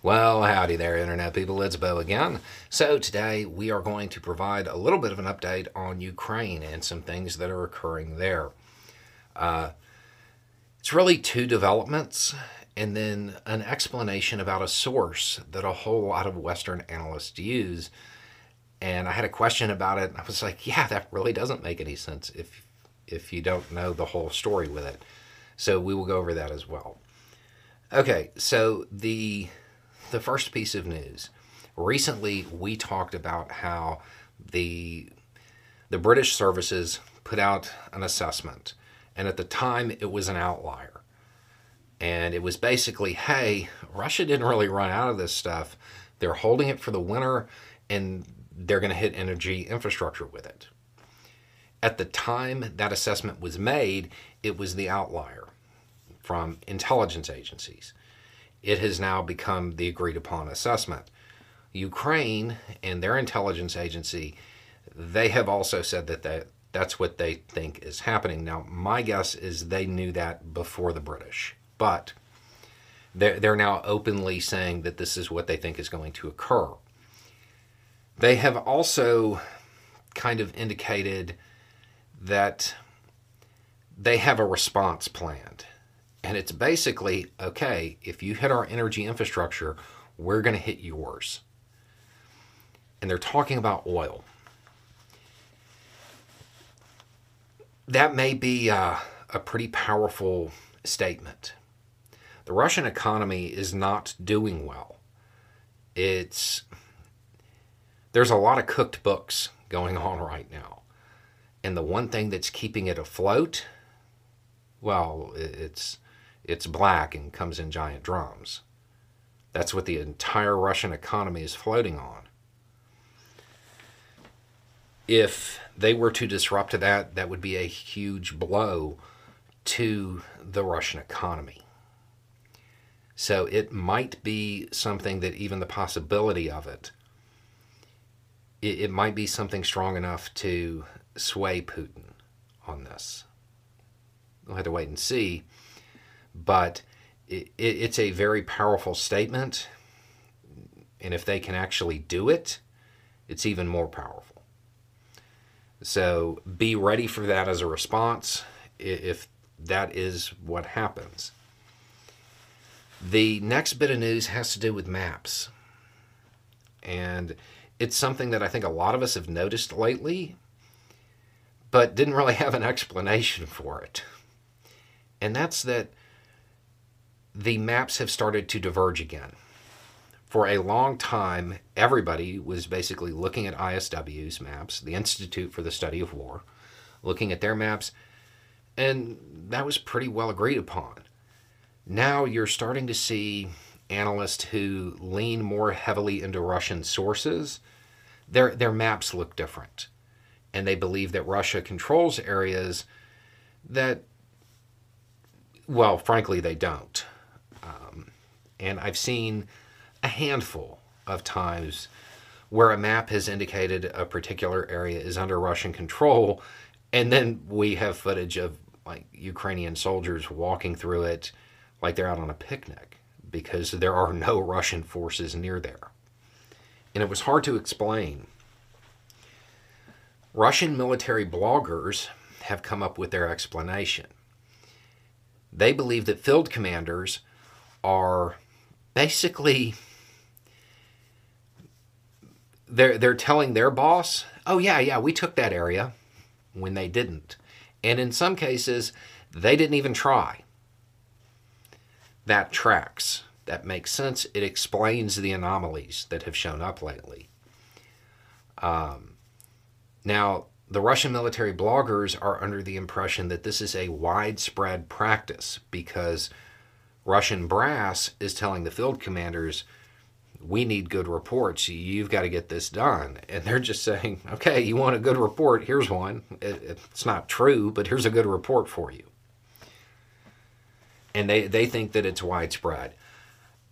Well, howdy there, Internet people. It's Beau again. So, today we are going to provide a little bit of an update on Ukraine and some things that are occurring there. Uh, it's really two developments and then an explanation about a source that a whole lot of Western analysts use. And I had a question about it, and I was like, yeah, that really doesn't make any sense if, if you don't know the whole story with it. So, we will go over that as well. Okay, so the the first piece of news. Recently, we talked about how the the British services put out an assessment, and at the time, it was an outlier. And it was basically, hey, Russia didn't really run out of this stuff. They're holding it for the winter, and they're going to hit energy infrastructure with it. At the time that assessment was made, it was the outlier from intelligence agencies it has now become the agreed upon assessment. Ukraine and their intelligence agency, they have also said that they, that's what they think is happening. Now, my guess is they knew that before the British, but they're, they're now openly saying that this is what they think is going to occur. They have also kind of indicated that they have a response planned. And it's basically okay, if you hit our energy infrastructure, we're going to hit yours. And they're talking about oil. That may be uh, a pretty powerful statement. The Russian economy is not doing well. It's there's a lot of cooked books going on right now. And the one thing that's keeping it afloat, well, it's it's black and comes in giant drums. That's what the entire Russian economy is floating on. If they were to disrupt that, that would be a huge blow to the Russian economy. So it might be something that even the possibility of it, it, it might be something strong enough to sway Putin on this. We'll have to wait and see but it, it's a very powerful statement. And if they can actually do it, it's even more powerful. So be ready for that as a response if that is what happens. The next bit of news has to do with maps. And it's something that I think a lot of us have noticed lately, but didn't really have an explanation for it. And that's that the maps have started to diverge again. For a long time, everybody was basically looking at ISW's maps, the Institute for the Study of War, looking at their maps, and that was pretty well agreed upon. Now you're starting to see analysts who lean more heavily into Russian sources. Their, their maps look different. And they believe that Russia controls areas that, well, frankly, they don't. And I've seen a handful of times where a map has indicated a particular area is under Russian control, and then we have footage of like Ukrainian soldiers walking through it like they're out on a picnic because there are no Russian forces near there. And it was hard to explain. Russian military bloggers have come up with their explanation. They believe that field commanders are basically they're they're telling their boss, "Oh yeah, yeah, we took that area," when they didn't. And in some cases, they didn't even try. That tracks. That makes sense. It explains the anomalies that have shown up lately. Um, now, the Russian military bloggers are under the impression that this is a widespread practice because Russian brass is telling the field commanders, we need good reports. You've got to get this done. And they're just saying, okay, you want a good report? Here's one. It's not true, but here's a good report for you. And they, they think that it's widespread.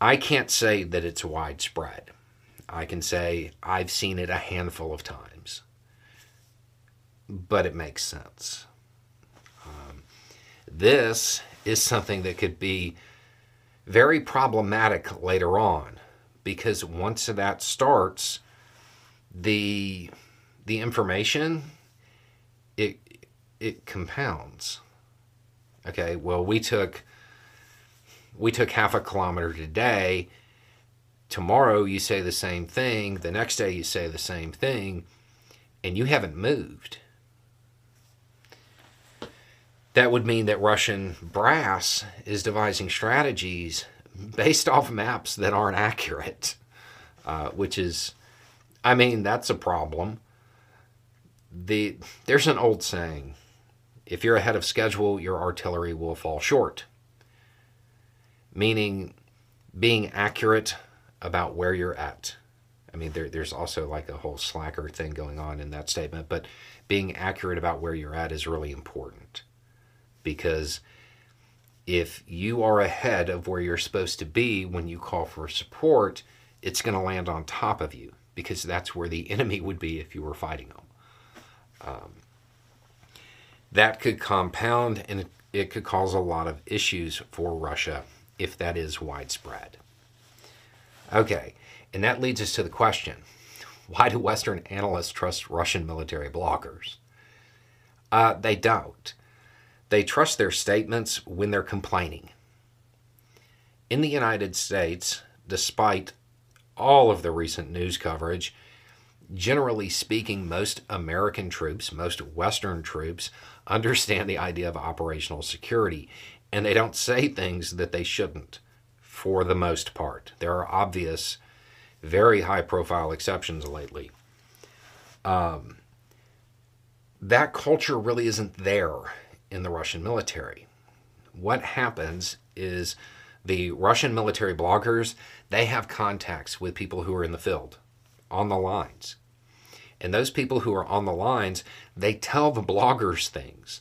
I can't say that it's widespread. I can say I've seen it a handful of times, but it makes sense. Um, this is something that could be very problematic later on because once that starts, the the information it it compounds. Okay, well we took we took half a kilometer today. Tomorrow you say the same thing, the next day you say the same thing, and you haven't moved. That would mean that Russian brass is devising strategies based off maps that aren't accurate, uh, which is, I mean, that's a problem. The there's an old saying: if you're ahead of schedule, your artillery will fall short. Meaning, being accurate about where you're at. I mean, there, there's also like a whole slacker thing going on in that statement, but being accurate about where you're at is really important because if you are ahead of where you're supposed to be when you call for support, it's going to land on top of you because that's where the enemy would be if you were fighting them. Um, that could compound and it could cause a lot of issues for Russia if that is widespread. Okay, and that leads us to the question why do Western analysts trust Russian military bloggers? Uh, they don't. They trust their statements when they're complaining. In the United States, despite all of the recent news coverage, generally speaking, most American troops, most Western troops, understand the idea of operational security, and they don't say things that they shouldn't for the most part. There are obvious, very high profile exceptions lately. Um, that culture really isn't there in the Russian military. What happens is the Russian military bloggers, they have contacts with people who are in the field, on the lines. And those people who are on the lines, they tell the bloggers things.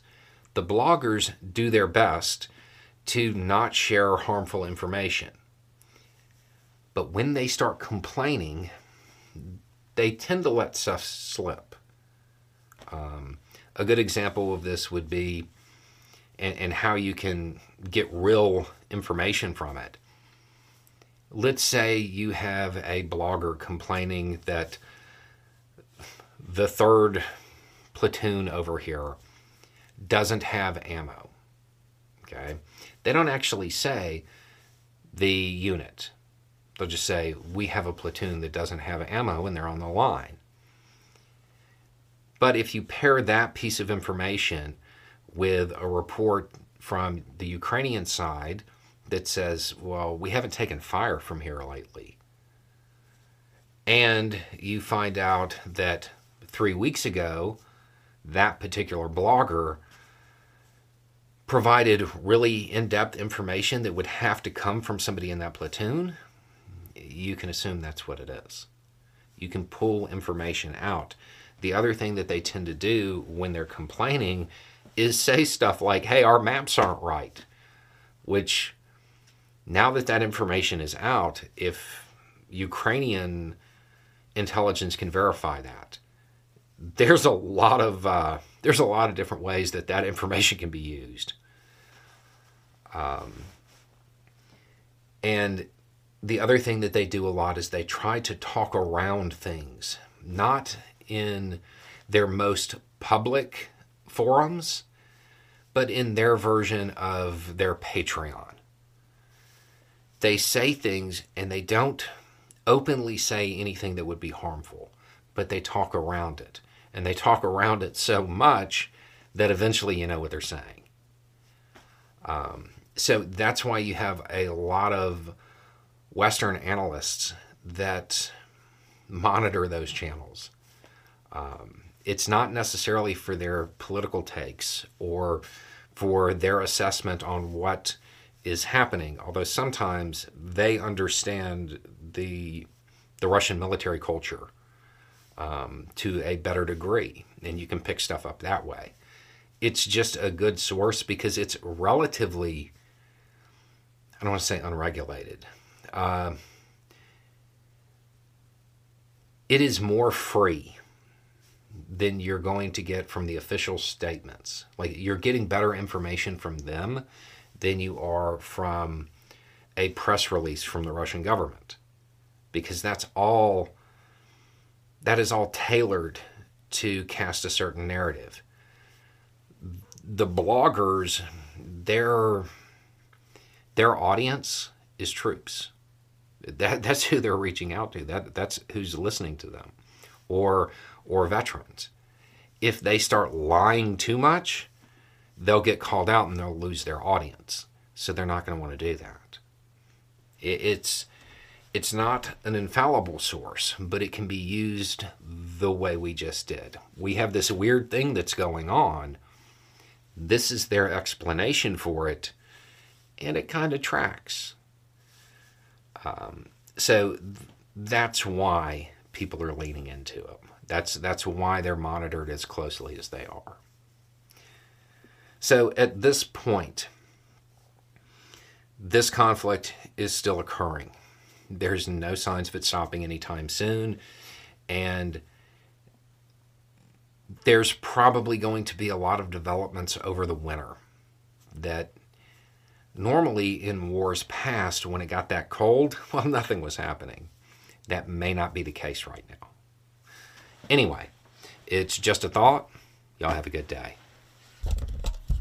The bloggers do their best to not share harmful information. But when they start complaining, they tend to let stuff slip. Um, a good example of this would be and, and how you can get real information from it. Let's say you have a blogger complaining that the third platoon over here doesn't have ammo. Okay? They don't actually say the unit. They'll just say, we have a platoon that doesn't have ammo and they're on the line. But if you pair that piece of information with a report from the Ukrainian side that says, well, we haven't taken fire from here lately. And you find out that three weeks ago, that particular blogger provided really in depth information that would have to come from somebody in that platoon, you can assume that's what it is. You can pull information out. The other thing that they tend to do when they're complaining is say stuff like, hey, our maps aren't right, which now that that information is out, if Ukrainian intelligence can verify that, there's a lot of uh, there's a lot of different ways that that information can be used. Um, and the other thing that they do a lot is they try to talk around things, not in their most public forums, but in their version of their Patreon. They say things and they don't openly say anything that would be harmful, but they talk around it. And they talk around it so much that eventually you know what they're saying. Um, so that's why you have a lot of Western analysts that monitor those channels. Um, it's not necessarily for their political takes or for their assessment on what is happening, although sometimes they understand the the Russian military culture um, to a better degree, and you can pick stuff up that way. It's just a good source because it's relatively, I don't want to say unregulated. Uh, it is more free than you're going to get from the official statements. Like you're getting better information from them than you are from a press release from the Russian government. Because that's all that is all tailored to cast a certain narrative. The bloggers, their their audience is troops. That, that's who they're reaching out to. That that's who's listening to them, or or veterans. If they start lying too much, they'll get called out and they'll lose their audience. So they're not going to want to do that. It, it's it's not an infallible source, but it can be used the way we just did. We have this weird thing that's going on. This is their explanation for it, and it kind of tracks. Um, so th- that's why people are leaning into it. That's that's why they're monitored as closely as they are. So at this point, this conflict is still occurring. There's no signs of it stopping anytime soon, and there's probably going to be a lot of developments over the winter that normally in wars past when it got that cold well nothing was happening that may not be the case right now Anyway, it's just a thought. Y'all have a good day.